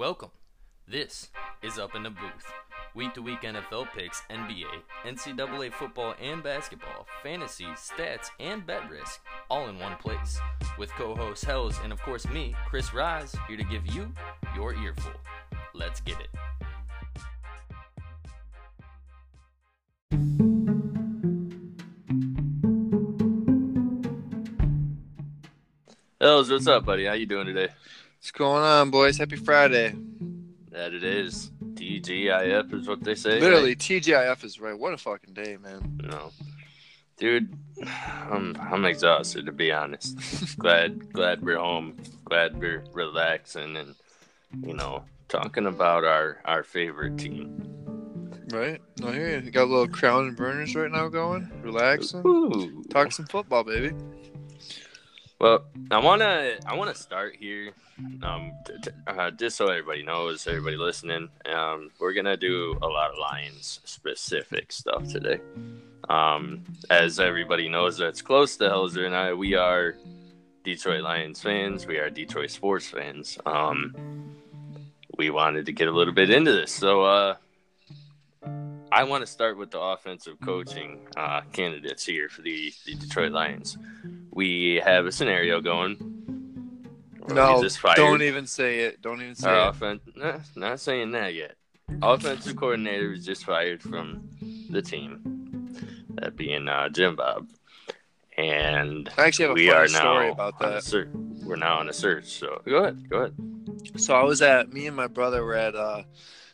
Welcome. This is Up in the Booth. Week to week NFL picks, NBA, NCAA football and basketball, fantasy, stats, and bet risk all in one place. With co host Hells and, of course, me, Chris Rise, here to give you your earful. Let's get it. Hells, what's up, buddy? How you doing today? What's going on, boys? Happy Friday. That it is. TGIF is what they say. Literally, TGIF is right. What a fucking day, man. No. Dude, I'm I'm exhausted to be honest. glad glad we're home. Glad we're relaxing and you know, talking about our our favorite team. Right? No, here you got a little crown and Vernors right now going. Relaxing. Ooh. Talk some football, baby. Well, I wanna I wanna start here, um, t- t- uh, just so everybody knows, everybody listening. Um, we're gonna do a lot of Lions specific stuff today. Um, as everybody knows, that's close to Helzer and I. We are Detroit Lions fans. We are Detroit sports fans. Um, we wanted to get a little bit into this, so uh, I want to start with the offensive coaching uh, candidates here for the, the Detroit Lions. We have a scenario going. No, He's just fired. don't even say it. Don't even say Our it. offense, nah, not saying that yet. Offensive coordinator was just fired from the team, that being uh, Jim Bob, and I actually have a we funny are story now about on a that. search. We're now on a search. So go ahead, go ahead. So I was at me and my brother were at uh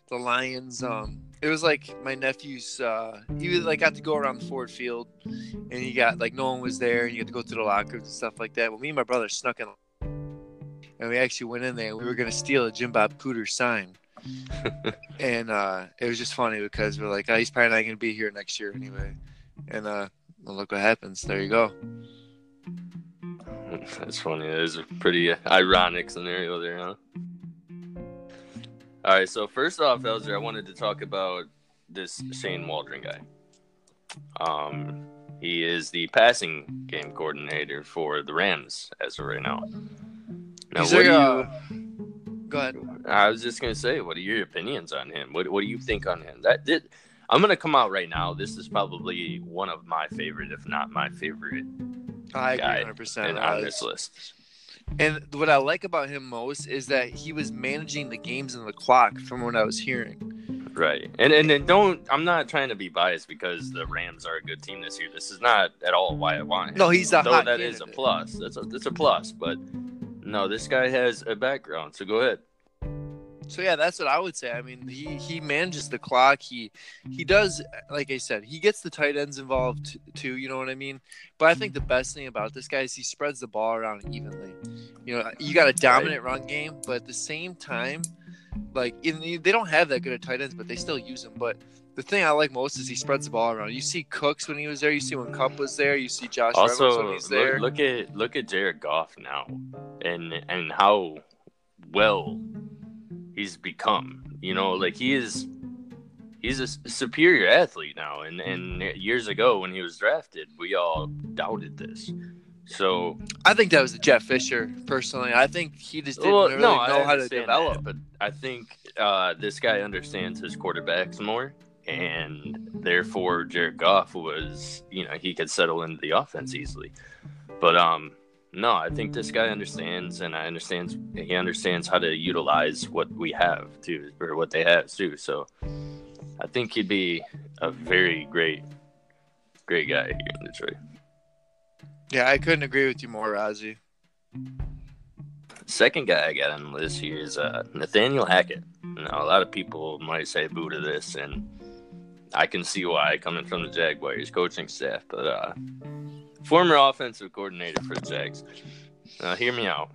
the Lions um it was like my nephew's uh he was like got to go around the Ford Field and he got like no one was there and you had to go through the lockers and stuff like that. Well me and my brother snuck in and we actually went in there and we were gonna steal a Jim Bob Cooter sign. and uh it was just funny because we're like, oh, he's probably not gonna be here next year anyway. And uh well, look what happens. There you go. That's funny. There's a pretty ironic scenario there, huh? All right. So first off, Elzer, I wanted to talk about this Shane Waldron guy. Um, he is the passing game coordinator for the Rams as of right now. Now, He's what do you? uh, Go ahead. I was just gonna say, what are your opinions on him? What What do you think on him? That did. I'm gonna come out right now. This is probably one of my favorite, if not my favorite, I guy agree 100. percent on this list. And what I like about him most is that he was managing the games and the clock from what I was hearing. Right. And and then don't I'm not trying to be biased because the Rams are a good team this year. This is not at all why I want him. No, he's a Though hot that is a plus. That's a that's a plus. But no, this guy has a background. So go ahead. So yeah, that's what I would say. I mean, he he manages the clock. He he does like I said, he gets the tight ends involved too. You know what I mean? But I think the best thing about this guy is he spreads the ball around evenly. You know, you got a dominant run game, but at the same time, like in, they don't have that good of tight ends, but they still use them. But the thing I like most is he spreads the ball around. You see Cooks when he was there. You see when Kupp was there. You see Josh Reynolds when Also, he's there. look, look at look at Jared Goff now, and and how well he's become. You know, like he is he's a superior athlete now, and and years ago when he was drafted, we all doubted this. So I think that was the Jeff Fisher. Personally, I think he just didn't well, really no, know how to develop. that, but I think uh, this guy understands his quarterbacks more, and therefore Jared Goff was, you know, he could settle into the offense easily. But um, no, I think this guy understands, and I understands he understands how to utilize what we have too, or what they have too. So I think he'd be a very great, great guy here in Detroit. Yeah, I couldn't agree with you more, Razi. Second guy I got on the list here is uh, Nathaniel Hackett. Now, a lot of people might say boo to this, and I can see why coming from the Jaguars coaching staff, but uh, former offensive coordinator for the Jags. Now, hear me out.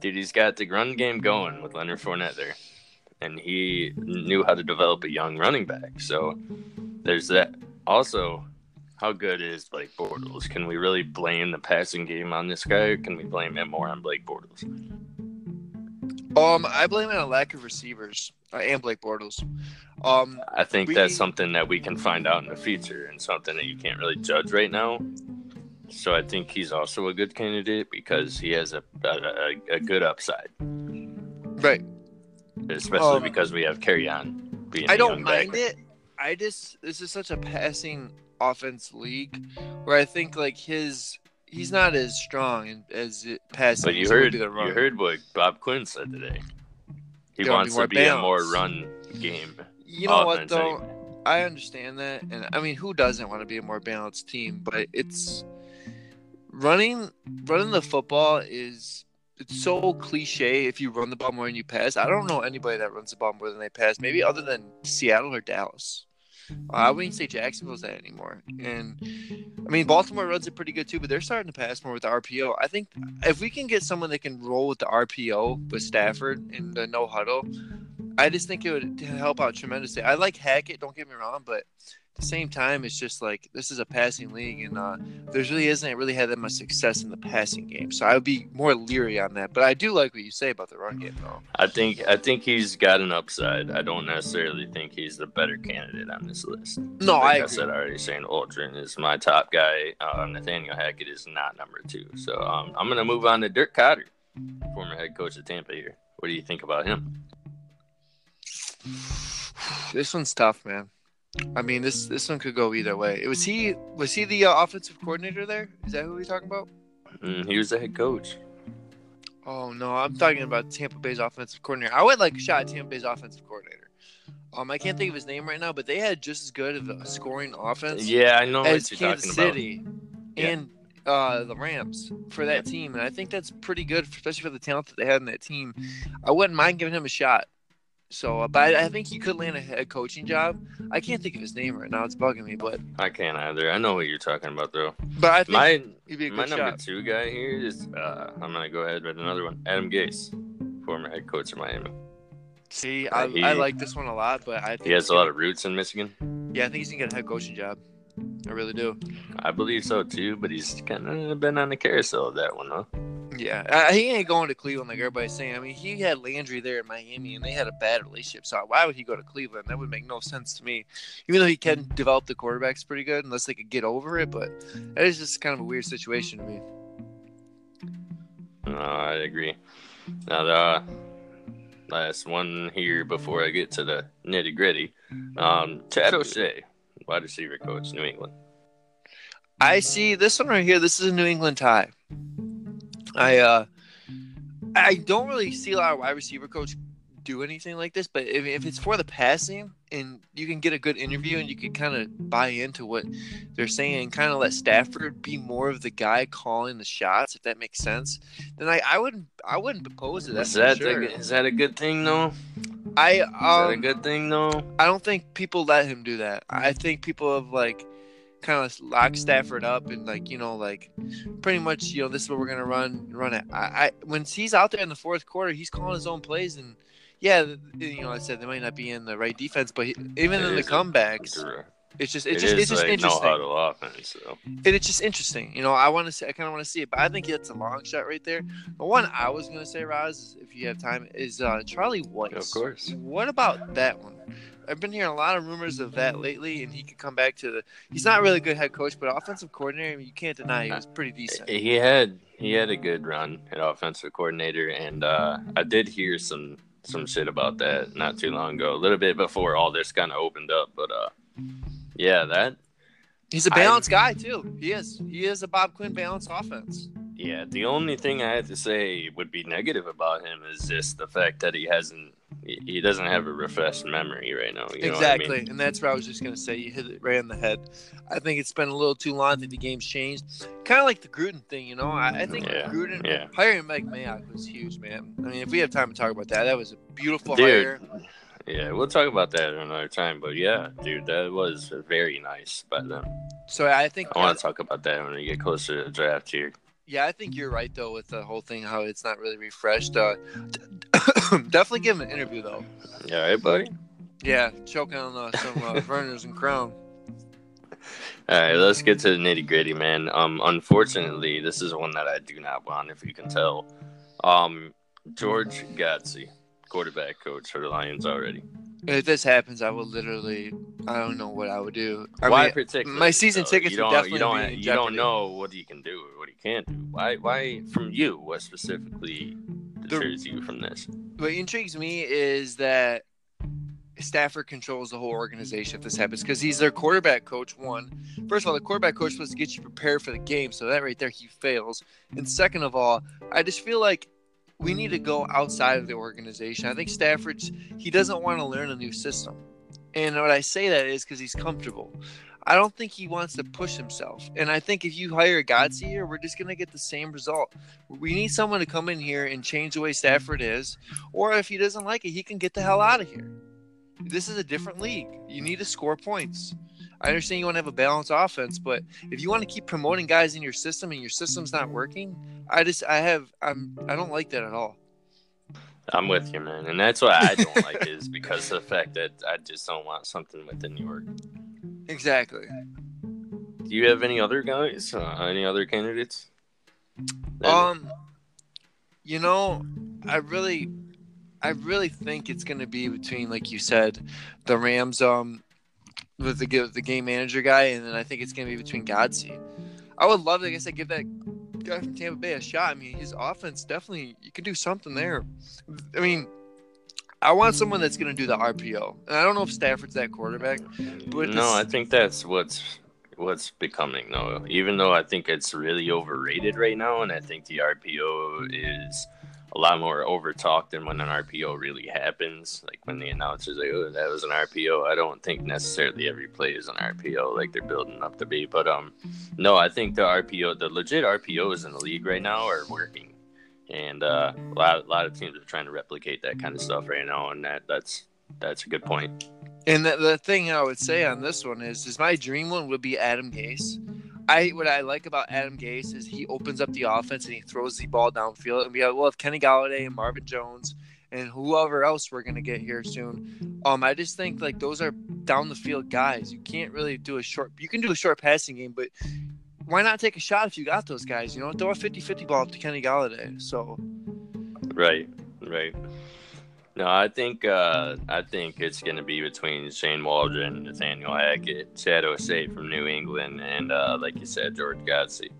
Dude, he's got the run game going with Leonard Fournette there, and he knew how to develop a young running back. So there's that. Also, how good is Blake Bortles? Can we really blame the passing game on this guy, or can we blame it more on Blake Bortles? Um, I blame it on lack of receivers uh, and Blake Bortles. Um, I think We- that's something that we can find out in the future and something that you can't really judge right now. So I think he's also a good candidate because he has a a, a, a good upside. right. especially Um, because we have Kerryon. Being I don't mind backer. it. I just this is such a passing offense league where I think like his he's not as strong and as it passing. But you as it would heard you heard what Bob Quinn said today. He There wants be to be a more run game. You know what offense eh? though? I understand that, and I mean, who doesn't want to be a more balanced team? But it's running running the football is it's so cliche. If you run the ball more than you pass, I don't know anybody that runs the ball more than they pass. Maybe other than Seattle or Dallas. I wouldn't say Jacksonville's that anymore. And I mean, Baltimore runs it pretty good too, but they're starting to pass more with the RPO. I think if we can get someone that can roll with the RPO with Stafford and the no huddle, I just think it would help out tremendously. I like Hackett, don't get me wrong, but the same time, it's just like this is a passing league, and uh, there's really isn't really had that much success in the passing game. So I would be more leery on that. But I do like what you say about the run game, though. I think I think he's got an upside. I don't necessarily think he's the better candidate on this list. No, like I I, said already, Shane Waldron is my top guy. Uh, Nathaniel Hackett is not number two. So um, I'm gonna move on to Dirk Koetter, former head coach of Tampa. Here, what do you think about him? this one's tough, man. I mean, this this one could go either way. Was he was he the uh, offensive coordinator there? Is that who we're talking about? Mm, he was the head coach. Oh no, I'm talking about Tampa Bay's offensive coordinator. I would like a shot at Tampa Bay's offensive coordinator. Um, I can't think of his name right now, but they had just as good of a scoring offense Yeah, I know as what you're Kansas City Yeah. and uh, the Rams for that team, and I think that's pretty good, especially for the talent that they had in that team. I wouldn't mind giving him a shot. So, uh, but I, I think he could land a head coaching job. I can't think of his name right now; it's bugging me. But. I can't either. I know what you're talking about though. but I think My he'd be a my number shot. two guy here is uh, I'm gonna go ahead with another one. Adam Gase, former head coach of Miami. See, I, he- I like this one a lot, but I think He has a lot of roots in Michigan. Yeah, I think he's gonna get a head coaching job. I really do. I believe so too, but he's kind of been on the carousel of that one, huh? Yeah, uh, he ain't going to Cleveland like everybody's saying. I mean, he had Landry there in Miami, and they had a bad relationship. So why would he go to Cleveland? That would make no sense to me. Even though he can develop the quarterbacks pretty good, unless they could get over it. But that is just kind of a weird situation to me. No, I agree. Now the last one here before I get to the nitty gritty, um, Chad O'Shea, wide receiver coach, New England. I see this one right here. This is a New England tie. I uh, I don't really see a lot of wide receiver coach do anything like this, but if, if it's for the passing and you can get a good interview and you can kind of buy into what they're saying and kind of let Stafford be more of the guy calling the shots, if that makes sense, then I, I wouldn't I wouldn't oppose it. That's Is that sure. the, is that a good thing though? I Is that a um good thing though? I don't think people let him do that. I think people have like kind of lock Stafford up and like you know like pretty much you know this is what we're gonna run run it. I, I when he's out there in the fourth quarter, he's calling his own plays and yeah, you know I said they might not be in the right defense, but he, even It in the comebacks, it's just it's It just is it's just interesting. offense. So. It, it's just interesting. You know, I want to see. I kind of want to see it, but I think it's a long shot right there. The one I was gonna say, Roz, if you have time, is uh, Charlie Weis. Of course. What about that one? I've been hearing a lot of rumors of that lately, and he could come back to the. He's not really a good head coach, but offensive coordinator, I mean, you can't deny he was pretty decent. He had he had a good run at offensive coordinator, and uh, I did hear some some shit about that not too long ago, a little bit before all this kind of opened up. But uh, yeah, that He's a balanced guy too. He is. He is a Bob Quinn balanced offense. yeah. The only thing I have to say would be negative about him is just the fact that he hasn't he doesn't have a refreshed memory right now. You know I mean? exactly, and that's what I was just gonna say. You hit it right on the head. I think it's been a little too long. I think the game's changed. Kind of like the Gruden thing, you know. I, I think Yeah, Gruden yeah. hiring Mike Mayock was huge, man. I mean, if we have time to talk about that, that was a beautiful Dude, hire. Yeah, we'll talk about that another time. But yeah, dude, that was very nice by them. So I think I want to talk about that when we get closer to the draft here. Yeah, I think you're right though with the whole thing how it's not really refreshed. Uh, definitely give him an interview though. Yeah, right, buddy? Yeah, choking on uh, some uh, Vernors and Crown. All right, let's get to the nitty gritty, man. Um, unfortunately, this is one that I do not want, if you can tell. Um, George Godsey, quarterback coach for the Lions already. If this happens, I will literally. I don't know what I would do. I why mean, particularly? my season though? tickets you would definitely you don't, be in you jeopardy. don't know what he can do or what he can't do. Why? Why from you? What specifically deters you from this? what intrigues me is that Stafford controls the whole organization if this happens because he's their quarterback coach. One, first of all, the quarterback coach was to get you prepared for the game, so that right there he fails. And second of all, I just feel like we need to go outside of the organization. I think Stafford's he doesn't want to learn a new system, and what I say that is because he's comfortable. I don't think he wants to push himself. And I think if you hire Godsey here, we're just going to get the same result. We need someone to come in here and change the way Stafford is. Or if he doesn't like it, he can get the hell out of here. This is a different league. You need to score points. I understand you want to have a balanced offense, but if you want to keep promoting guys in your system and your system's not working, I just I have I'm I don't like that at all. I'm with you, man, and that's why I don't like is because of the fact that I just don't want something within New York. Exactly. Do you have any other guys? Uh, any other candidates? Um, you know, I really, I really think it's going to be between, like you said, the Rams, um, with the the game manager guy, and then I think it's going to be between Godsey. I would love, like I said, give that guy from Tampa Bay a shot. I mean, his offense definitely you can do something there. I mean, I want someone that's going to do the RPO, and I don't know if Stafford's that quarterback. But no, I think that's what's what's becoming though. Even though I think it's really overrated right now, and I think the RPO is a lot more over than when an RPO really happens. Like when the announcer's like, "Oh, that was an RPO." I don't think necessarily every play is an RPO like they're building up to be. But um, no, I think the RPO, the legit RPOs in the league right now are working, and uh, a lot a lot of teams are trying to replicate that kind of stuff right now, and that that's that's a good point. And the, the thing I would say on this one is, is my dream one would be Adam Gase. I what I like about Adam Gase is he opens up the offense and he throws the ball downfield, and we have, we'll have Kenny Golladay and Marvin Jones and whoever else we're gonna get here soon. Um, I just think like those are down the field guys. You can't really do a short. You can do a short passing game, but why not take a shot if you got those guys? You know, throw a 50-50 ball up to Kenny Golladay. So Right, right. No, I think uh, I think it's going to be between Shane Waldron, Nathaniel Hackett, Chad O'Shea from New England, and uh, like you said, George Godsey.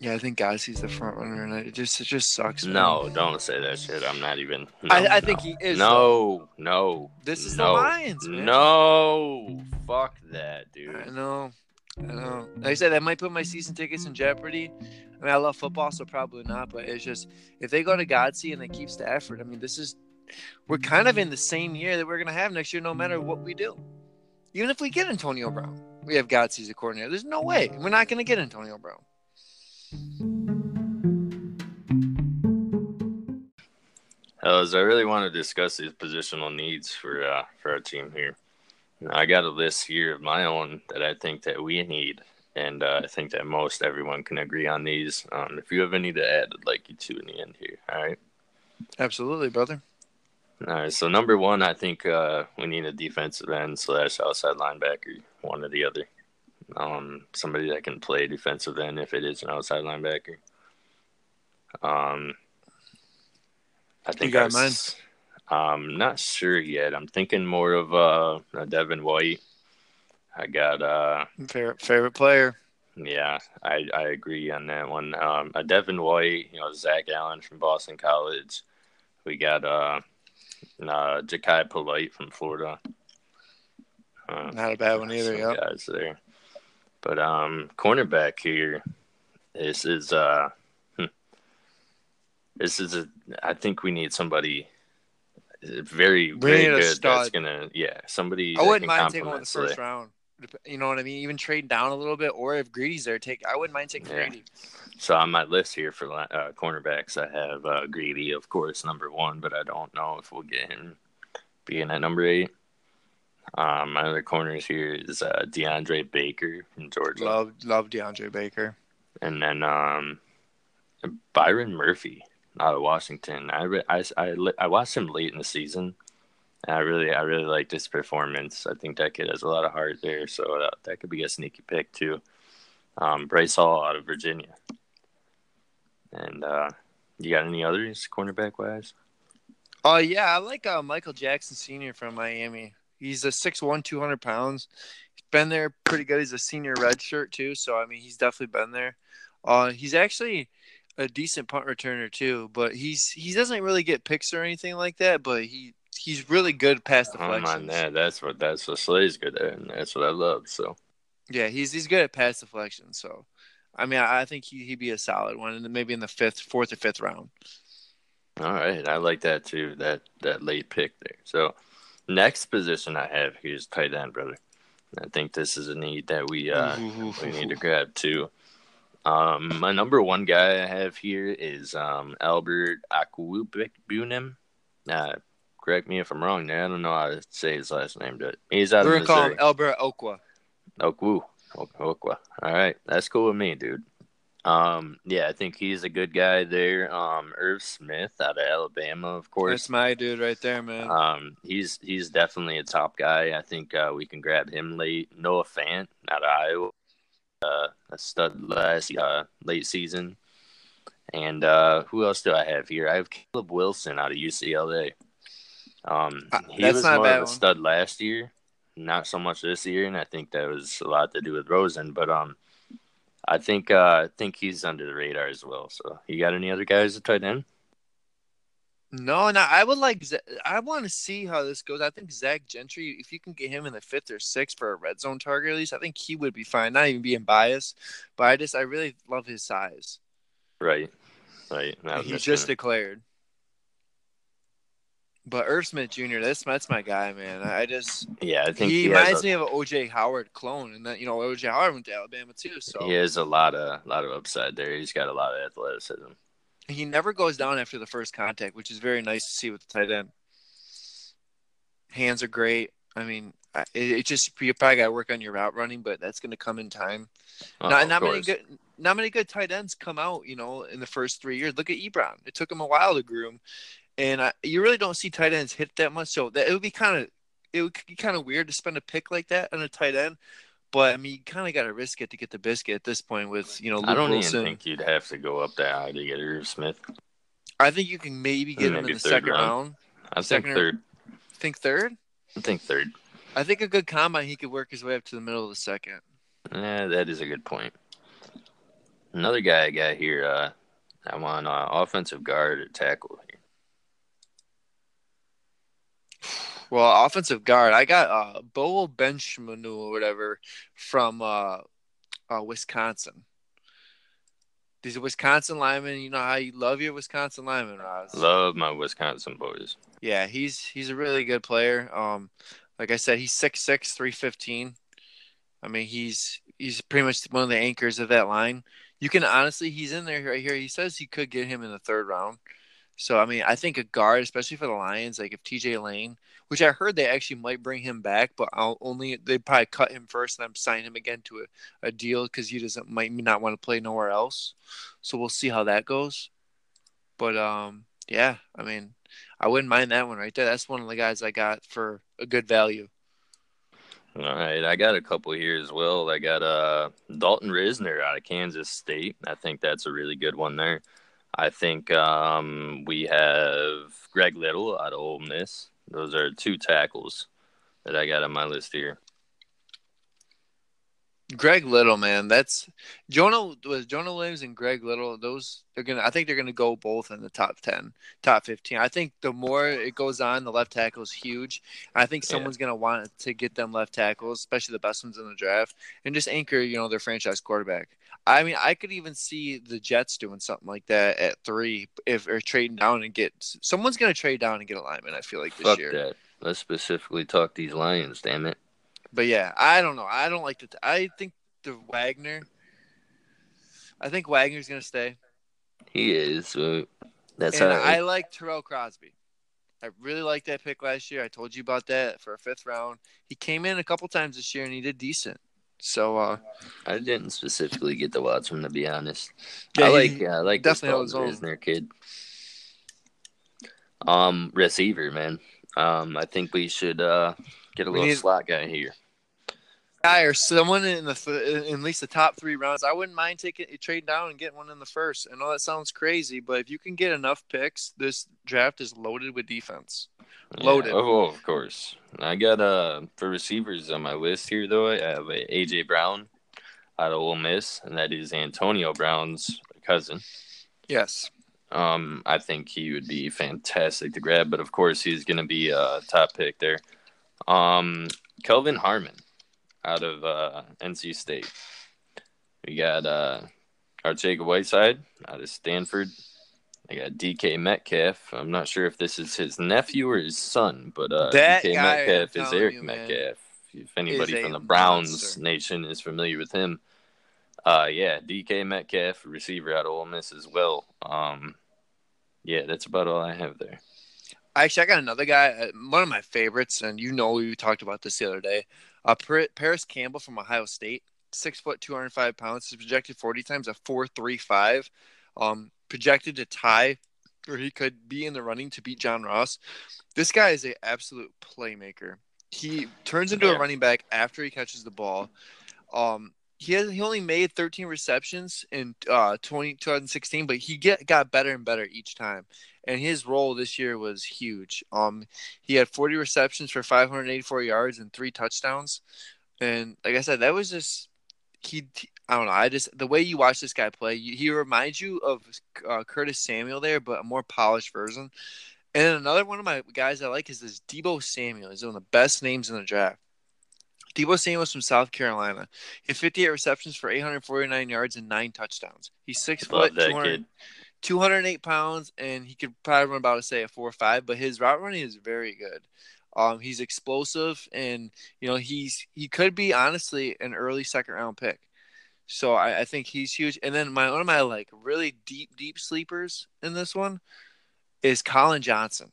yeah, I think Godsey's the front runner, and it just it just sucks. man. No, don't say that shit. I'm not even. No, I, I no. think he is. though. No, no. This is no, the Lions, man. No, fuck that, dude. I dude. know. I know. Like I said, that might put my season tickets in jeopardy. I mean, I love football, so probably not. But it's just if they go to Godsey and they keep Stafford, I mean, this is we're kind of in the same year that we're gonna have next year, no matter what we do. Even if we get Antonio Brown, we have Godsey as a coordinator. There's no way we're not gonna get Antonio Brown. Fellas, I really want to discuss these positional needs for uh, for our team here. I got a list here of my own that I think that we need, and uh, I think that most everyone can agree on these. Um, if you have any to add, I'd like you to in the end here. All right. Absolutely, brother. All right. So number one, I think uh, we need a defensive end slash outside linebacker, one or the other. Um, somebody that can play defensive end if it is an outside linebacker. Um, I think you got our s- I'm not sure yet. I'm thinking more of uh, a Devin White. I got uh, Favorite favorite player. yeah, I, I agree on that one. Um, a Devin White, you know, Zach Allen from Boston College. We got uh, uh Jachai Polite from Florida. Uh, Not a bad one either. Yep. guys there. But um, cornerback here, this is uh, hmm. this is a. I think we need somebody very We very good. That's gonna yeah somebody. I wouldn't mind taking one in the first round. You know what I mean? Even trade down a little bit, or if Greedy's there, take. I wouldn't mind taking Yeah. Greedy. So on my list here for uh, cornerbacks, I have uh, Greedy, of course, number one, but I don't know if we'll get him being at number eight. Um, my other corners here is uh, DeAndre Baker from Georgia, Love love DeAndre Baker. and then um, Byron Murphy out of Washington. I, I, I, I watched him late in the season. I really I really liked his performance. I think that kid has a lot of heart there, so that, that could be a sneaky pick too. Um, Bryce Hall out of Virginia. And uh, you got any others cornerback wise? Oh yeah, I like uh, Michael Jackson Senior from Miami. He's a 6'1", 200 pounds. He's been there pretty good. He's a senior red shirt too, so I mean he's definitely been there. Uh, he's actually a decent punt returner too, but he's he doesn't really get picks or anything like that. But he he's really good past deflections. Oh man, that, that's what that's what Slay's good at, and that's what I love. So yeah, he's he's good at pass deflection. So I mean, I, I think he he'd be a solid one, and then maybe in the fifth, fourth or fifth round. All right, I like that too. That that late pick there. So next position I have here is tight end, brother. I think this is a need that we uh we need to grab too. Um, my number one guy I have here is um Albert Okwuegbunam. Uh, correct me if I'm wrong there. I don't know how to say his last name, but he's out We're of Missouri. him Albert Okwa. Okwu. Okwa. All right, that's cool with me, dude. Um, yeah, I think he's a good guy there. Um, Irv Smith out of Alabama, of course. That's my dude right there, man. Um, he's he's definitely a top guy. I think uh, we can grab him late. Noah Fant out of Iowa, uh, a stud last uh, late season. And uh, who else do I have here? I have Caleb Wilson out of UCLA. Um, Uh, he was not more bad of a one. stud last year, not so much this year, and I think that was a lot to do with Rosen. But um, I think uh, I think he's under the radar as well. So, you got any other guys at tight end? No, no, I would like. I want to see how this goes. I think Zach Gentry, if you can get him in the fifth or sixth for a red zone target, at least I think he would be fine. Not even being biased, but I just I really love his size. Right, right. Just just declared. But Irv Smith Jr. That's that's my guy, man. I just yeah, I think he, he, reminds a- me of an OJ Howard clone, and that you know OJ Howard went to Alabama too, so He has a lot of lot of upside there. He's got a lot of athleticism. he never goes down after the first contact, which is very nice to see with the tight end. Hands are great. I mean, it, it just you probably got to work on your route running, but that's going to come in time. Oh, not not many good not many good tight ends come out, you know, in the first three years. Look at Ebron; it took him a while to groom, and I, you really don't see tight ends hit that much. So that it would be kind of it would be kind of weird to spend a pick like that on a tight end. But I mean, you kind of got to risk it to get the biscuit at this point. With you know, Luke I don't Wilson. even think you'd have to go up that high to get Irv Smith. I think you can maybe get him in the second round. round. I think Second or- third. Think third. I think third. I think a good combine he could work his way up to the middle of the second. Yeah, that is a good point. Another guy I got here. Uh, I want uh, offensive guard or tackle here. Well, offensive guard, I got uh, Bo Benchmanu or whatever from uh, uh, Wisconsin. These are Wisconsin linemen. You know how you love your Wisconsin linemen, Roz. Love my Wisconsin boys. Yeah, he's he's a really good player. Um, like I said, he's 6'6", 315. I mean, he's he's pretty much one of the anchors of that line. You can honestly, he's in there right here. He says he could get him in the third round. So I mean, I think a guard, especially for the Lions, like if TJ Lang, which I heard they actually might bring him back, but I'll only they probably cut him first and then sign him again to a, a deal because he doesn't might not want to play nowhere else. So we'll see how that goes. But um, yeah, I mean, I wouldn't mind that one right there. That's one of the guys I got for a good value. All right, I got a couple here as well. I got uh Dalton Risner out of Kansas State. I think that's a really good one there. I think um, we have Greg Little out of Ole Miss. Those are two tackles that I got on my list here. Greg Little, man, that's Jonah was Jonah Williams and Greg Little. Those they're gonna. I think they're gonna go both in the top ten, top fifteen. I think the more it goes on, the left tackle is huge. I think Yeah. someone's gonna want to get them left tackles, especially the best ones in the draft, and just anchor, you know, their franchise quarterback. I mean, I could even see the Jets doing something like that at three, if or trading down and get someone's gonna trade down and get a lineman. I feel like this Fuck year. that. Let's specifically talk these Lions. Damn it. But yeah, I don't know. I don't like the. I think the Wagner. I think Wagner's gonna stay, He is. Uh, that's and how I I like Tyrell Crosby. I really liked that pick last year. I told you about that for a fifth round. He came in a couple times this year and he did decent. So uh, I didn't specifically get to watch him to be honest. Yeah, I like I like this definitely his Risner kid. Um, receiver man. Um, I think we should uh get a little need- slot guy here. guy or someone in the th- in at least the top three rounds, I wouldn't mind taking trade down and getting one in the first. I know that sounds crazy, but if you can get enough picks, this draft is loaded with defense. Loaded. Yeah, oh, of course. I got uh for receivers on my list here though. I have a AJ Brown out of Ole Miss, and that is Antonio Brown's cousin. Yes. Um, I think he would be fantastic to grab, but of course he's going to be a top pick there. Um, Kelvin Harmon out of uh, NC State. We got uh, Arcega Whiteside out of Stanford. I got DK Metcalf. I'm not sure if this is his nephew or his son, but uh, That DK Metcalf is Eric you, Metcalf. If anybody from the Browns monster. nation is familiar with him, uh, yeah, DK Metcalf, receiver out of Ole Miss as well. Um, yeah, that's about all I have there. Actually, I got another guy, uh, one of my favorites, and you know we talked about this the other day. Uh, Parris Campbell from Ohio State, six foot, two hundred five pounds. His projected forty times a four three five. Um, projected to tie, or he could be in the running to beat John Ross. This guy is an absolute playmaker. He turns into Yeah. a running back after he catches the ball. Um, he has he only made 13 receptions in uh 20, 2016, but he get got better and better each time. And his role this year was huge. Um, he had 40 receptions for 584 yards and three touchdowns. And like I said, that was just he. I don't know. I just the way you watch this guy play, he reminds you of uh, Curtis Samuel there, but a more polished version. And another one of my guys I like is this Deebo Samuel. He's one of the best names in the draft. Deebo Samuel's from South Carolina. He had 58 receptions for 849 yards and nine touchdowns. He's six Love foot, 200 208 pounds, and he could probably run about to say a four or five, but his route running is very good. Um, he's explosive, and you know he's he could be honestly an early second round pick. So I, I think he's huge. And then my one of my like really deep deep sleepers in this one is Collin Johnson.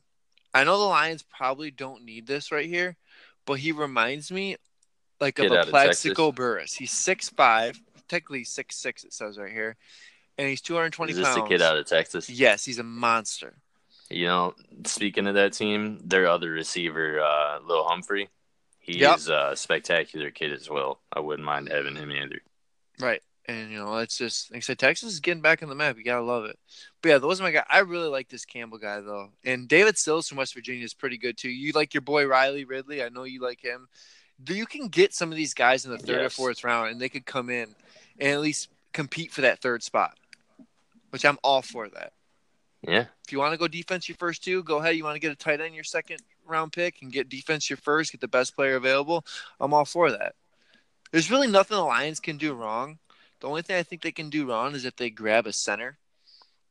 I know the Lions probably don't need this right here, but he reminds me like of a. Plaxico Burress. He's six five, technically six six. It says right here, and he's two hundred twenty Is this pounds. the kid out of Texas? Yes, he's a monster. You know, speaking of that team, their other receiver, uh, Lil Humphrey, he Yep. is a spectacular kid as well. I wouldn't mind having him either. Right. And you know, it's just like I said, Texas is getting back on the map. You gotta love it. But yeah, those are my guy. I really like this Campbell guy though. And David Sills from West Virginia is pretty good too. You like your boy Riley Ridley. I know you like him. You can get some of these guys in the third or fourth round and they could come in and at least compete for that third spot. Which I'm all for that. Yeah, If you want to go defense your first two, go ahead. You want to get a tight end your second round pick and get defense your first, get the best player available. I'm all for that. There's really nothing the Lions can do wrong. The only thing I think they can do wrong is if they grab a center.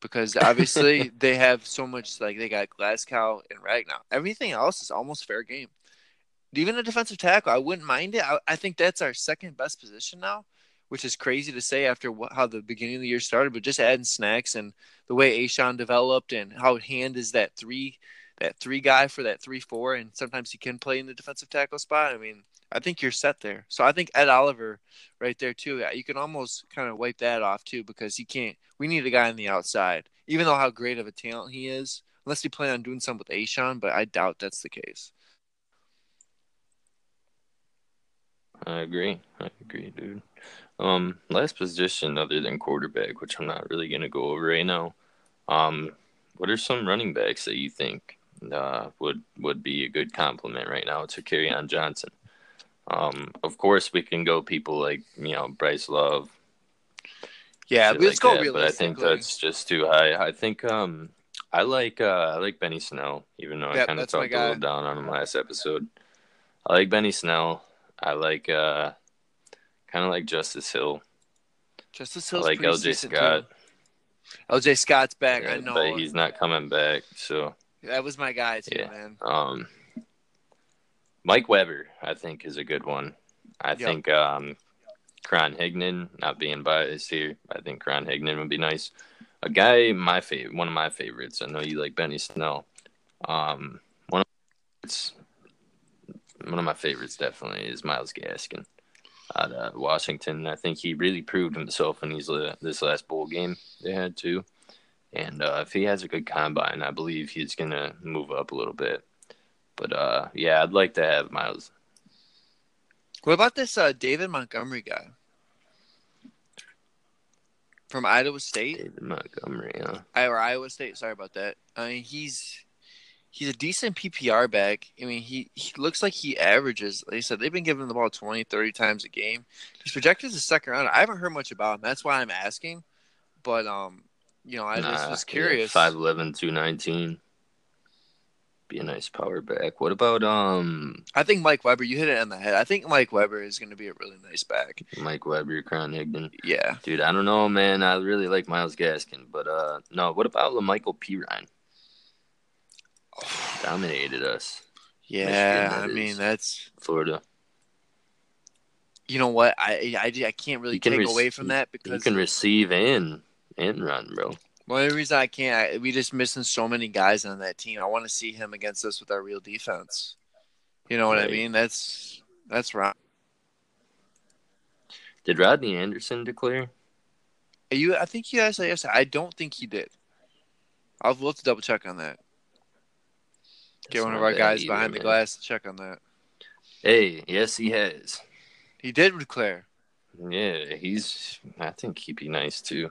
Because obviously they have so much like they got Glasgow and Ragnow. Everything else is almost fair game. Even a defensive tackle, I wouldn't mind it. I, I think that's our second best position now, which is crazy to say after how the beginning of the year started. But just adding snacks and the way A'Shawn developed and how Hand is that three that three guy for that three four and sometimes he can play in the defensive tackle spot. I mean, I think you're set there. So I think Ed Oliver right there too. You can almost kind of wipe that off too because he can't we need a guy on the outside. Even though how great of a talent he is, unless you plan on doing something with A'Shawn, but I doubt that's the case. I agree. I agree, dude. Um, last position other than quarterback, which I'm not really gonna go over right now. Um, what are some running backs that you think uh, would would be a good compliment right now to Kerryon Johnson? Um, of course, we can go people like you know Bryce Love. Yeah, let's like go that, But I think that's just too high. I think um, I like uh, I like Benny Snell, even though I kind of talked a little down on him last episode. I like Benny Snell. I like uh, kind of like Justice Hill. Justice Hill, like LJ Scott. too. LJ Scott's back. I know. but he's not coming back. So That was my guy too, Yeah. man. um, Mike Weber, I think, is a good one. I Yep. think um, Karan Higdon, not being biased here, I think Karan Higdon would be nice. A guy, my favorite, one of my favorites. I know you like Benny Snell. Um, one of it's one of my favorites definitely is Myles Gaskin out of Washington. I think he really proved himself in these this last bowl game they had too. And uh, if he has a good combine, I believe he's gonna move up a little bit. But uh, yeah, I'd like to have Myles. What about this uh, David Montgomery guy from Iowa State? David Montgomery. Huh? I, or Iowa State. Sorry about that. I mean, he's he's a decent PPR back. I mean, he, he looks like he averages. Like I said, they've been giving him the ball 20, 30 times a game. He's projected as a second round. I haven't heard much about him. That's why I'm asking. But um, you know, I just Nah, was yeah, curious. 5'11", 219. Be a nice power back. What about um I think Mike Weber, you hit it on the head. I think Mike Weber is going to be a really nice back. Mike Weber, Karan Higdon? Yeah. Dude, I don't know, man. I really like Myles Gaskin, but uh no. What about Lamical Perine? Dominated us, Yeah, that I is. mean that's Florida. you know what I I, I can't really can take rec- away from that because You can receive and and run, bro. Well, the reason I can't I, we just missing so many guys on that team. I want to see him against us with our real defense. You know what I mean? That's that's right. Did Rodney Anderson declare? You I think you guys. I don't think he did. I'll have to double check on that. Get That's one of our guys either, behind the glass to check on that. Hey, yes, he has. He did declare. Yeah, he's. I think he'd be nice too.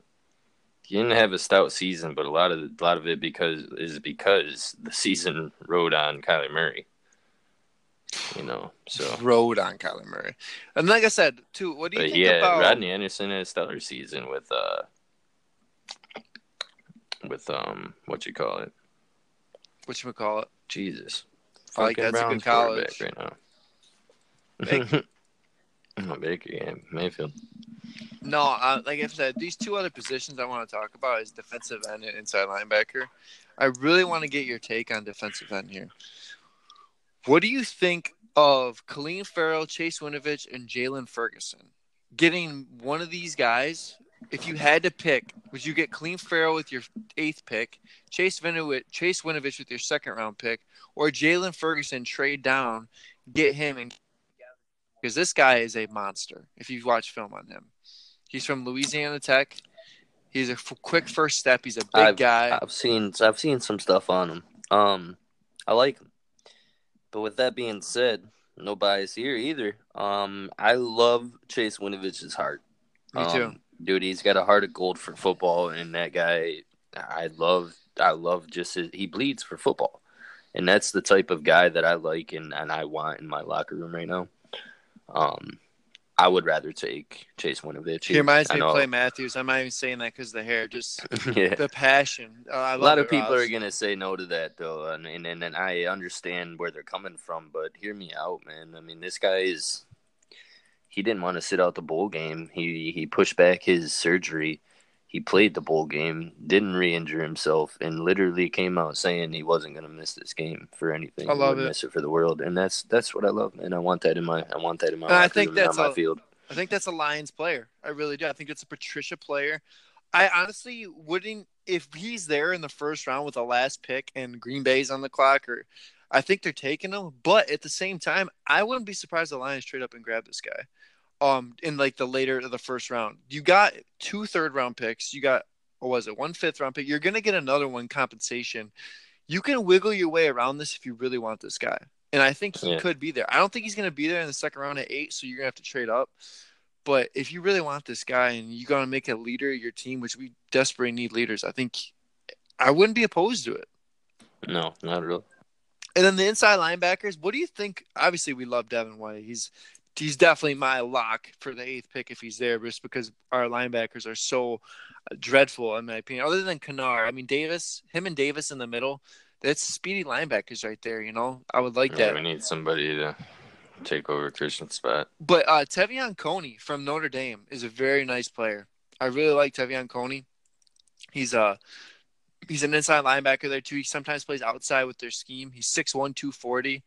He didn't have a stout season, but a lot of a lot of it because is because the season rode on Kyler Murray. You know, so Rode on Kyler Murray. And like I said, too, what do you but think yeah, about Rodney Anderson had a stellar season with uh with um what you call it? what you call it? Jesus, I like that's a good college. right now. Baker. Baker, yeah, Mayfield. No, uh, like I said, these two other positions I want to talk about is defensive end and inside linebacker. I really want to get your take on defensive end here. What do you think of Clelin Ferrell, Chase Winovich, and Jaylon Ferguson? Getting one of these guys, if you had to pick, would you get Clelin Ferrell with your eighth pick, Chase Winovich, Chase Winovich with your second round pick, or Jaylon Ferguson trade down, get him and because this guy is a monster. If you've watched film on him, he's from Louisiana Tech. He's a f- quick first step. He's a big I've- guy. I've seen I've seen some stuff on him. Um, I like him. But with that being said, no bias here either. Um, I love Chase Winovich's heart. Me too. Um, dude. He's got a heart of gold for football, and that guy, I love. I love just his, he bleeds for football, and that's the type of guy that I like and, and I want in my locker room right now. Um, I would rather take Chase Winovich. he reminds me of Clay Matthews. I'm not even saying that because the hair, just yeah. the passion. I a lot of people Ross. are gonna say no to that though, and and, and and I understand where they're coming from, but hear me out, man. I mean, this guy is he didn't want to sit out the bowl game. He he pushed back his surgery. He played the bowl game, didn't re-injure himself, and literally came out saying he wasn't gonna miss this game for anything. I love it. Miss it for the world, and that's that's what I love, and I want that in my I want that in my. I think that's on my a- field. I think that's a Lions player. I really do. I think it's a Patricia player. I honestly wouldn't if he's there in the first round with the last pick and Green Bay's on the clock or I think they're taking him. But at the same time, I wouldn't be surprised the Lions trade up and grab this guy. Um, in like the later of the first round. You got two third round picks. You got what was it, one fifth round pick. You're gonna get another one compensation. You can wiggle your way around this if you really want this guy. And I think he Yeah. could be there. I don't think he's going to be there in the second round at eight, so you're going to have to trade up. But if you really want this guy and you're going to make a leader of your team, which we desperately need leaders, I think I wouldn't be opposed to it. No, not really. And then the inside linebackers, what do you think? Obviously, we love Devin White. He's he's definitely my lock for the eighth pick if he's there, just because our linebackers are so dreadful in my opinion. Other than Kennard, I mean Davis, him and Davis in the middle, that's speedy linebackers right there. You know, I would like Yeah, that. we need somebody to take over Christian's spot. But uh, Te'von Coney from Notre Dame is a very nice player. I really like Te'von Coney. He's a he's an inside linebacker there too. He sometimes plays outside with their scheme. He's 6'1", 240.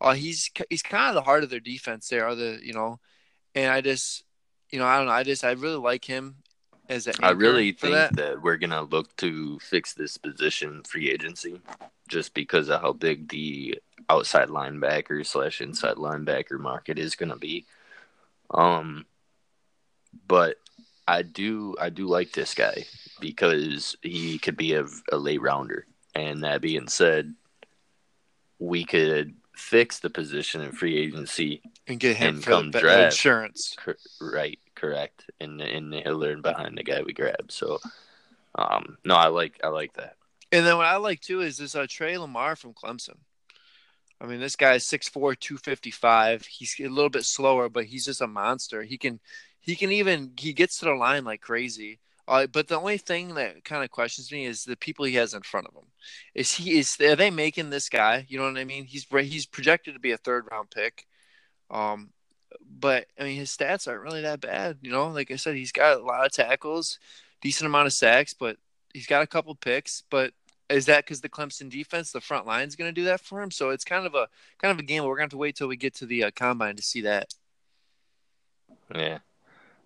Uh, he's he's kind of the heart of their defense there. Other you know, and I just you know I don't know. I just I really like him as I really think that. that. we're gonna look to fix this position free agency, just because of how big the outside linebacker slash inside linebacker market is gonna be. Um, but I do I do like this guy because he could be a, a late rounder. And that being said, we could fix the position in free agency and get him and for come draft. insurance. Cor- right, correct. And and he'll learn behind the guy we grab. So, um, no, I like I like that. And then what I like too is this uh, Tre Lamar from Clemson. I mean, this guy's 6'4", 255. He's a little bit slower, but he's just a monster. He can, he can even he gets to the line like crazy. Uh, but the only thing that kind of questions me is the people he has in front of him. Is he is are they making this guy? You know what I mean? He's he's projected to be a third round pick. Um, but I mean his stats aren't really that bad. You know, like I said, he's got a lot of tackles, decent amount of sacks, but he's got a couple picks. But is that because the Clemson defense, the front line is going to do that for him? So it's kind of a kind of a game. We're going to have to wait till we get to the uh, combine to see that. Yeah.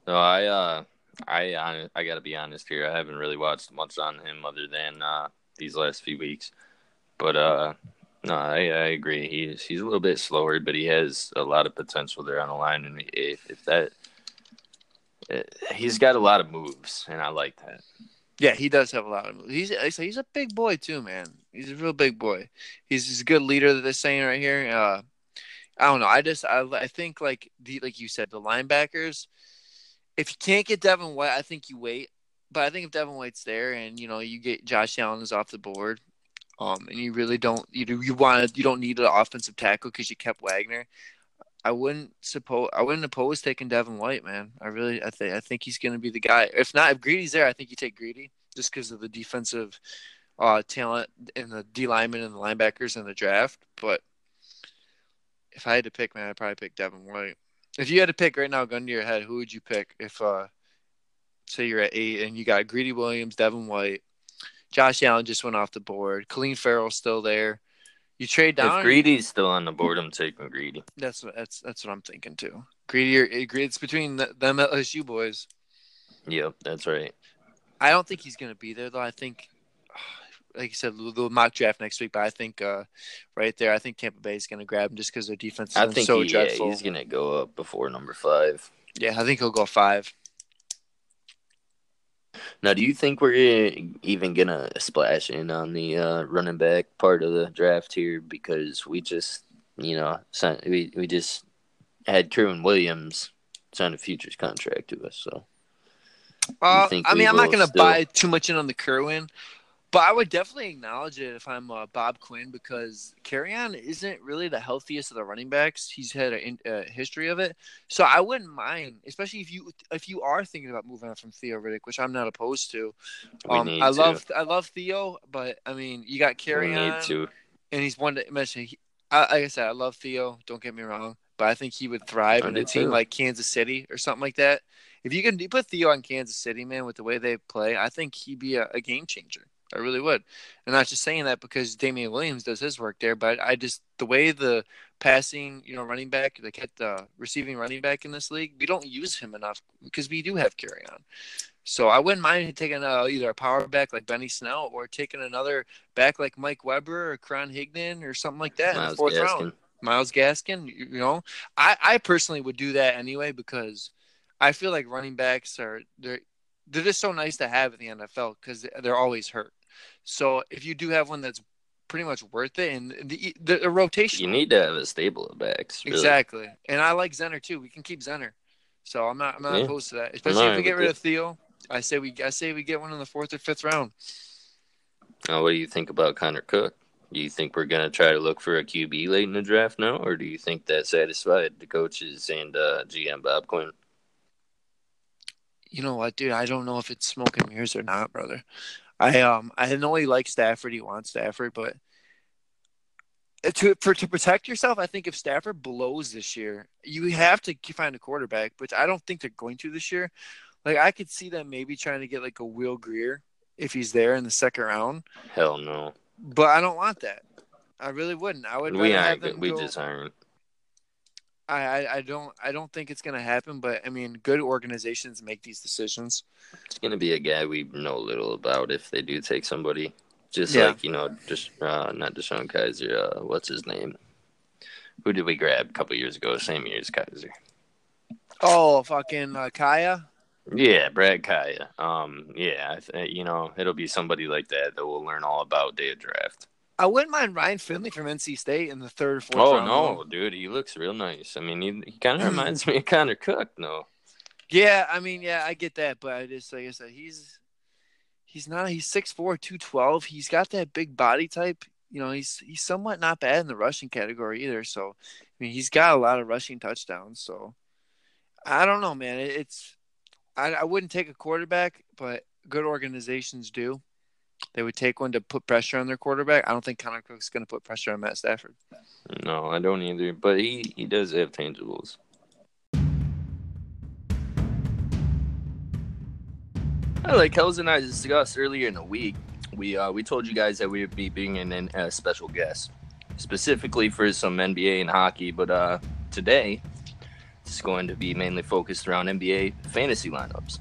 No, I uh, I I got to be honest here. I haven't really watched much on him other than uh, these last few weeks. But uh, no, I, I agree. He's he's a little bit slower, but he has a lot of potential there on the line, and if, if that, eh, he's got a lot of moves, and I like that. Yeah, he does have a lot of moves. He's he's a big boy too, man. He's a real big boy. He's, he's a good leader that they're saying right here. Uh, I don't know. I just I, I think like the like you said the linebackers. If you can't get Devin White, I think you wait. But I think if Devin White's there and you know you get Josh Allen is off the board, um, and you really don't you do you want you don't need an offensive tackle because you kept Wagner. I wouldn't suppose I wouldn't oppose taking Devin White, man. I really I think I think he's going to be the guy. If not, if Greedy's there, I think you take Greedy just because of the defensive uh, talent and the D linemen and the linebackers in the draft. But if I had to pick, man, I'd probably pick Devin White. If you had to pick right now, gun to your head, who would you pick? If uh, say you're at eight and you got Greedy Williams, Devin White, Josh Allen just went off the board, Clelin Ferrell's still there. You trade down. If Greedy's still on the board, I'm taking Greedy. That's what that's that's what I'm thinking too. Greedy, or, it's between them LSU boys. Yep, that's right. I don't think he's going to be there though. I think like you said, the mock draft next week. But I think uh, right there, I think Tampa Bay is going to grab him just because their defense is think so he, dreadful. Yeah, he's going to go up before number five. Yeah, I think he'll go five. Now, do you think we're even gonna splash in on the uh, running back part of the draft here because we just, you know, signed, we we just had Kyren Williams sign a futures contract to us, so. Uh, I mean, I'm not going to buy too much in on the Kerwin. But I would definitely acknowledge it if I'm uh, Bob Quinn because Kerryon isn't really the healthiest of the running backs. He's had a, a, history of it, so I wouldn't mind, especially if you if you are thinking about moving on from Theo Riddick, which I'm not opposed to. Um, I to. love I love Theo, but I mean you got Kerryon, and he's one to mention. He, I, like I said, I love Theo. Don't get me wrong, but I think he would thrive I in a team too. like Kansas City or something like that. If you can you put Theo on Kansas City, man, with the way they play, I think he'd be a, a game changer. I really would. And I'm not just saying that because Damien Williams does his work there, but I just the way the passing, you know, running back, get the receiving running back in this league, we don't use him enough because we do have Kerryon. So I wouldn't mind taking a, either a power back like Benny Snell or taking another back like Mike Weber or Karan Higdon or something like that Myles in the fourth Gaskin. round. Myles Gaskin, you know, I, I personally would do that anyway because I feel like running backs are they're they're just so nice to have in the NFL because they're always hurt. So if you do have one that's pretty much worth it, and the the, the rotation, you need to have a stable of backs. Really. Exactly, and I like Zenner too. We can keep Zenner, so I'm not I'm not yeah. opposed to that. Especially if we get rid of Theo, I say we I say we get one in the fourth or fifth round. Now, what do you think about Connor Cook? Do you think we're going to try to look for a QB late in the draft now, or do you think that satisfied the coaches and uh, GM Bob Quinn? You know what, dude? I don't know if it's smoke and mirrors or not, brother. I um I know he likes Stafford. He wants Stafford, but to for to protect yourself, I think if Stafford blows this year, you have to find a quarterback. But I don't think they're going to this year. Like I could see them maybe trying to get like a Will Grier if he's there in the second round. Hell no. But I don't want that. I really wouldn't. I would. We aren't. We go, just aren't. I, I don't I don't think it's gonna happen, but I mean, good organizations make these decisions. It's gonna be a guy we know little about if they do take somebody, just yeah. like you know, just uh, not DeShone Kizer. Uh, what's his name? Who did we grab a couple years ago? Same year as Kizer. Oh, fucking uh, Kaaya. Yeah, Brad Kaaya. Um, yeah, th- you know, it'll be somebody like that that we'll learn all about day of draft. I wouldn't mind Ryan Finley from NC State in the third or fourth. Oh round no, dude, he looks real nice. I mean, he, he kind of hmm. reminds me of Connor Cook, no. Yeah, I mean, yeah, I get that, but I just like I said, he's he's not he's 6'4", 212. He's got that big body type. You know, he's he's somewhat not bad in the rushing category either. So, I mean, he's got a lot of rushing touchdowns. So, I don't know, man. It, it's I, I wouldn't take a quarterback, but good organizations do. They would take one to put pressure on their quarterback. I don't think Connor Cook's going to put pressure on Matt Stafford. No, I don't either. But he he does have tangibles. Like Kels and I discussed earlier in the week, we uh, we told you guys that we would be bringing in a special guest, specifically for some NBA and hockey. But uh, today, it's going to be mainly focused around NBA fantasy lineups.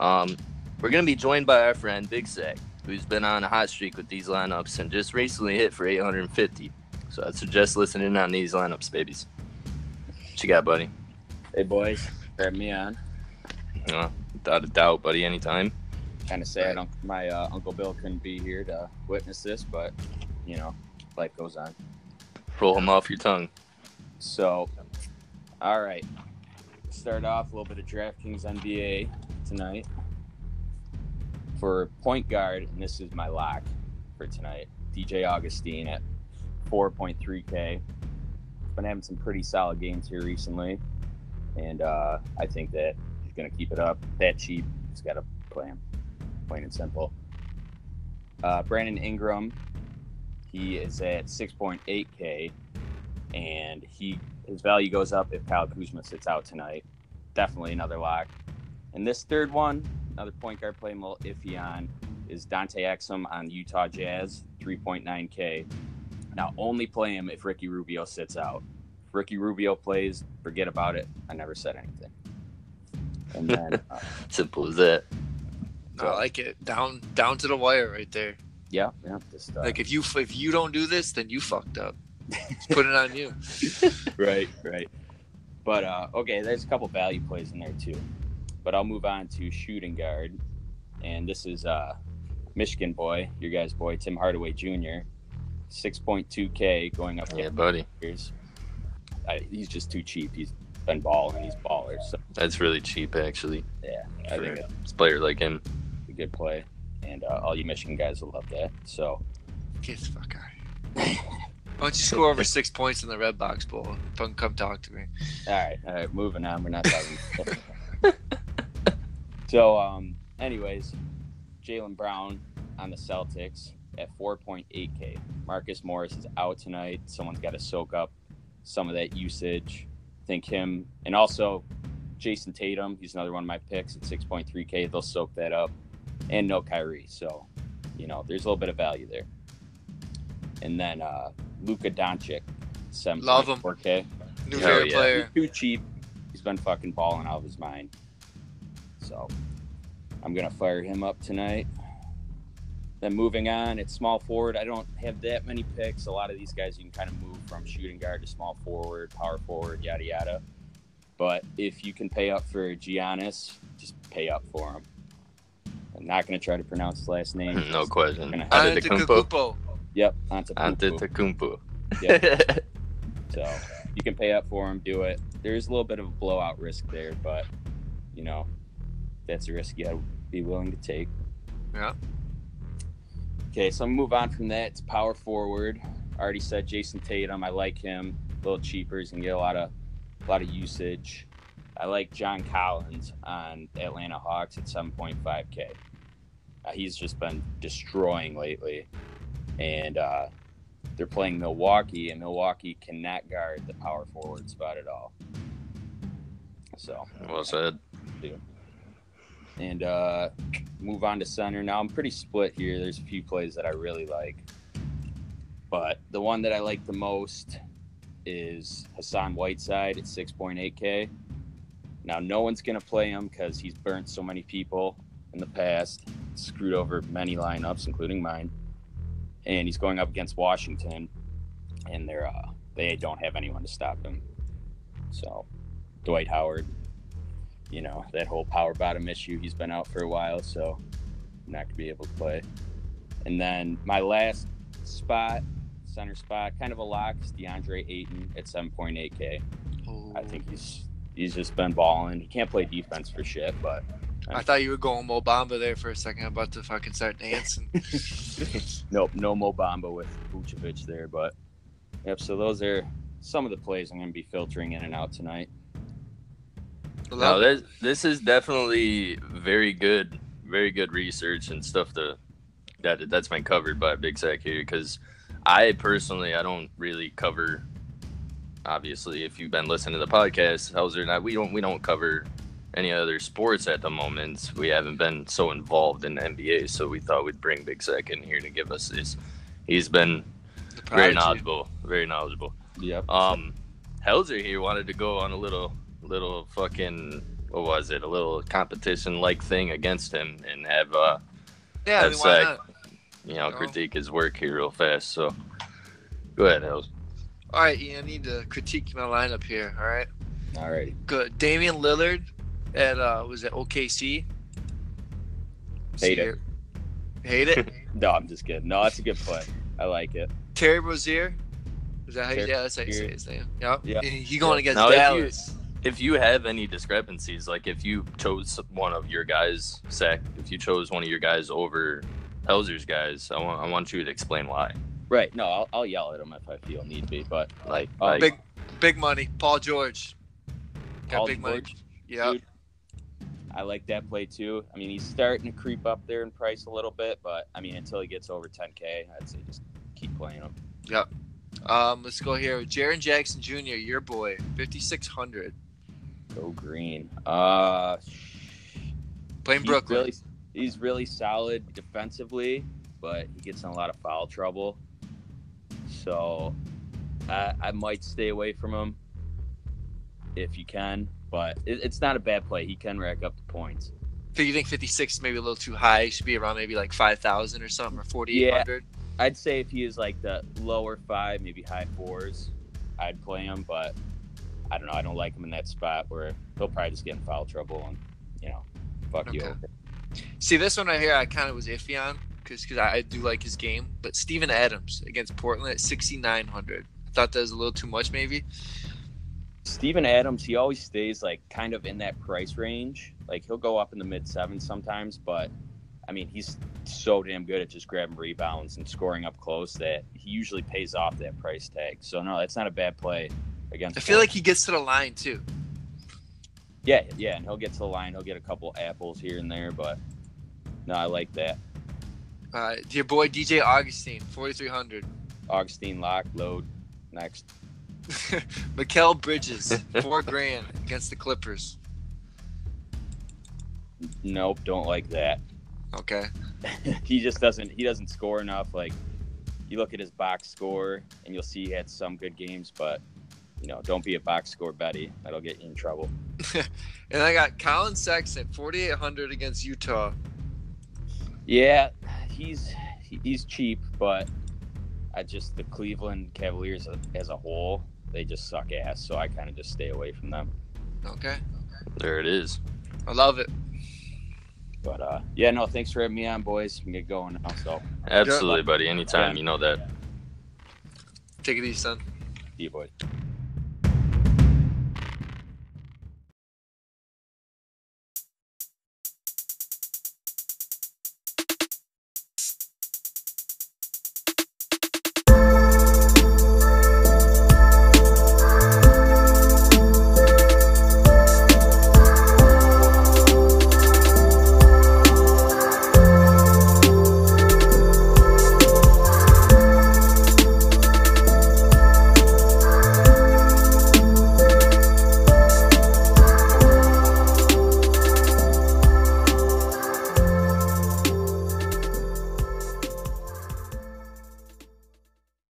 Um, we're going to be joined by our friend Big Sack, who's been on a hot streak with these lineups and just recently hit for 850. So I'd suggest listening on these lineups, babies. What you got, buddy? Hey boys, Grab me on. Uh, without a doubt, buddy. Anytime. Kind of sad un- my uh, uncle Bill couldn't be here to witness this, but you know, life goes on. Roll him off your tongue. So, all right, start off a little bit of DraftKings NBA tonight for point guard, and this is my lock for tonight. DJ Augustin at 4.3k. Been having some pretty solid games here recently, and uh, I think that he's going to keep it up. That cheap, he's got to play him, plain and simple. Uh, Brandon Ingram, he is at 6.8k, and he his value goes up if Kyle Kuzma sits out tonight. Definitely another lock. And this third one, another point guard play I'm a little iffy on, is Dante Exum on Utah Jazz, 3.9k. Now only play him if Ricky Rubio sits out. If Ricky Rubio plays, forget about it. I never said anything. And then, uh, Simple as that. I like it. Down down to the wire right there. yeah, yeah, just uh, Like if you if you don't do this, then you fucked up. Just put it on you. right, right. But uh, okay, there's a couple value plays in there too. But I'll move on to shooting guard, and this is uh, Michigan boy, your guy's boy, Tim Hardaway Jr. 6.2k going up Yeah, buddy. years. I, he's just too cheap. He's been balling. He's baller. So That's really cheap, actually. yeah, I think a player like him. a good play, and uh, all you Michigan guys will love that. So Get the fuck out. of here. Why don't you score over six points in the Redbox Bowl? Come come talk to me. All right, all right, moving on. We're not talking. so, um, anyways, Jaylen Brown on the Celtics at 4.8K. Marcus Morris is out tonight. Someone's got to soak up some of that usage. I think him, and also Jayson Tatum. He's another one of my picks at 6.3K. They'll soak that up, and no Kyrie. So, you know, there's a little bit of value there. And then uh, Luka Doncic, 7.4K. Love him. New favorite yeah. player. He's too cheap. He's been fucking balling out of his mind. So I'm gonna fire him up tonight. Then moving on, it's small forward. I don't have that many picks. A lot of these guys you can kind of move from shooting guard to small forward, power forward, yada yada. But if you can pay up for Giannis, just pay up for him. I'm not gonna try to pronounce his last name. no question. Gonna- Antetokounmpo. Antetokounmpo. Yep, Antetokounmpo. Antetokounmpo. Yep. So you can pay up for him, do it. There's a little bit of a blowout risk there, but you know, that's a risk you gotta be willing to take. Yeah. Okay, so I'm gonna move on from that to power forward. I already said Jayson Tatum. I like him. A little cheaper. He's gonna get a lot of a lot of usage. I like John Collins on Atlanta Hawks at 7.5k. Uh, he's just been destroying lately, and uh, they're playing Milwaukee, and Milwaukee cannot guard the power forward spot at all. So well said. And uh, move on to center. Now I'm pretty split here. There's a few plays that I really like, but the one that I like the most is Hassan Whiteside at 6.8k. Now no one's gonna play him because he's burnt so many people in the past, screwed over many lineups, including mine, and he's going up against Washington, and they're uh, they don't have anyone to stop him. So Dwight Howard you know that whole power bottom issue. He's been out for a while, so I'm not gonna be able to play. And then my last spot, center spot, kind of a lock, is DeAndre Ayton at 7.8k. I think he's he's just been balling. He can't play defense for shit, but uh, I thought you were going Mo Bamba there for a second. I'm about to fucking start dancing. nope, no Mo Bamba with Vucevic there. But yep, so those are some of the plays I'm gonna be filtering in and out tonight. No, this this is definitely very good very good research and stuff to that that's been covered by Big Sack here because I personally I don't really cover. Obviously, if you've been listening to the podcast, Hauser and I, we don't we don't cover any other sports at the moment. We haven't been so involved in the NBA, so we thought we'd bring Big Sack in here to give us this. He's been very knowledgeable, very knowledgeable. Yep. Um, Helzer here wanted to go on a little, little fucking, what was it? A little competition like thing against him and have, uh, Yeah, I mean, That's why not? you know, No. critique his work here real fast. So, go ahead, Helz. All right, Ian, I need to critique my lineup here. All right. All right. good. Damian Lillard at uh, was it OKC? Hate it. Hate it. No, I'm just kidding. No, that's a good play. I like it. Terry Rozier. Is that how you, yeah, that's how you say Rozier. his name. Yep. Yeah. And he going against Now, if you- Dallas. If you have any discrepancies, like if you chose one of your guys, Sack, if you chose one of your guys over Helzer's guys, I want, I want you to explain why. Right. No, I'll, I'll yell at him if I feel need be. But Like, Uh, like big, big money. Paul George. Got Paul big money. George, Yeah. I like that play too. I mean, he's starting to creep up there in price a little bit, but I mean, until he gets over 10K, I'd say just keep playing him. Yep. Um, let's go here. Jaren Jackson Jr., your boy, fifty six hundred. Go green. Uh, Playing he's Brooklyn. Really, he's really solid defensively, but he gets in a lot of foul trouble. So I, I might stay away from him if you can. But it, it's not a bad play. He can rack up the points. So you think fifty six is maybe a little too high? It should be around maybe like five thousand or something, or forty eight hundred. Yeah, I'd say if he is like the lower five, maybe high fours, I'd play him. But I don't know. I don't like him in that spot where he'll probably just get in foul trouble and you know, fuck you Okay. over. See, this one right here, I kind of was iffy on because I, I do like his game. But Steven Adams against Portland at sixty nine hundred. I thought that was a little too much, maybe. Steven Adams, he always stays like kind of in that price range. Like he'll go up in the mid sevens sometimes, but I mean he's so damn good at just grabbing rebounds and scoring up close that he usually pays off that price tag. So no, that's not a bad play against. I feel like he gets to the line too. yeah, yeah, and he'll get to the line. He'll get a couple apples here and there, but no, I like that. Uh, your boy DJ Augustin, forty three hundred. Augustin lock load next. Mikal Bridges, four grand against the Clippers. Nope, don't like that. Okay. he just doesn't he doesn't score enough like you look at his box score and you'll see he had some good games but you know don't be a box score betty that'll get you in trouble And I got Collin Sexton, forty eight hundred against Utah. yeah he's he's cheap but i just the cleveland cavaliers as a whole they just suck ass so i kind of just stay away from them Okay. there it is. I love it. but uh yeah no thanks for having me on boys we can get going now so Absolutely, buddy. Anytime, Yeah. you know that. Take it easy, son. see you boys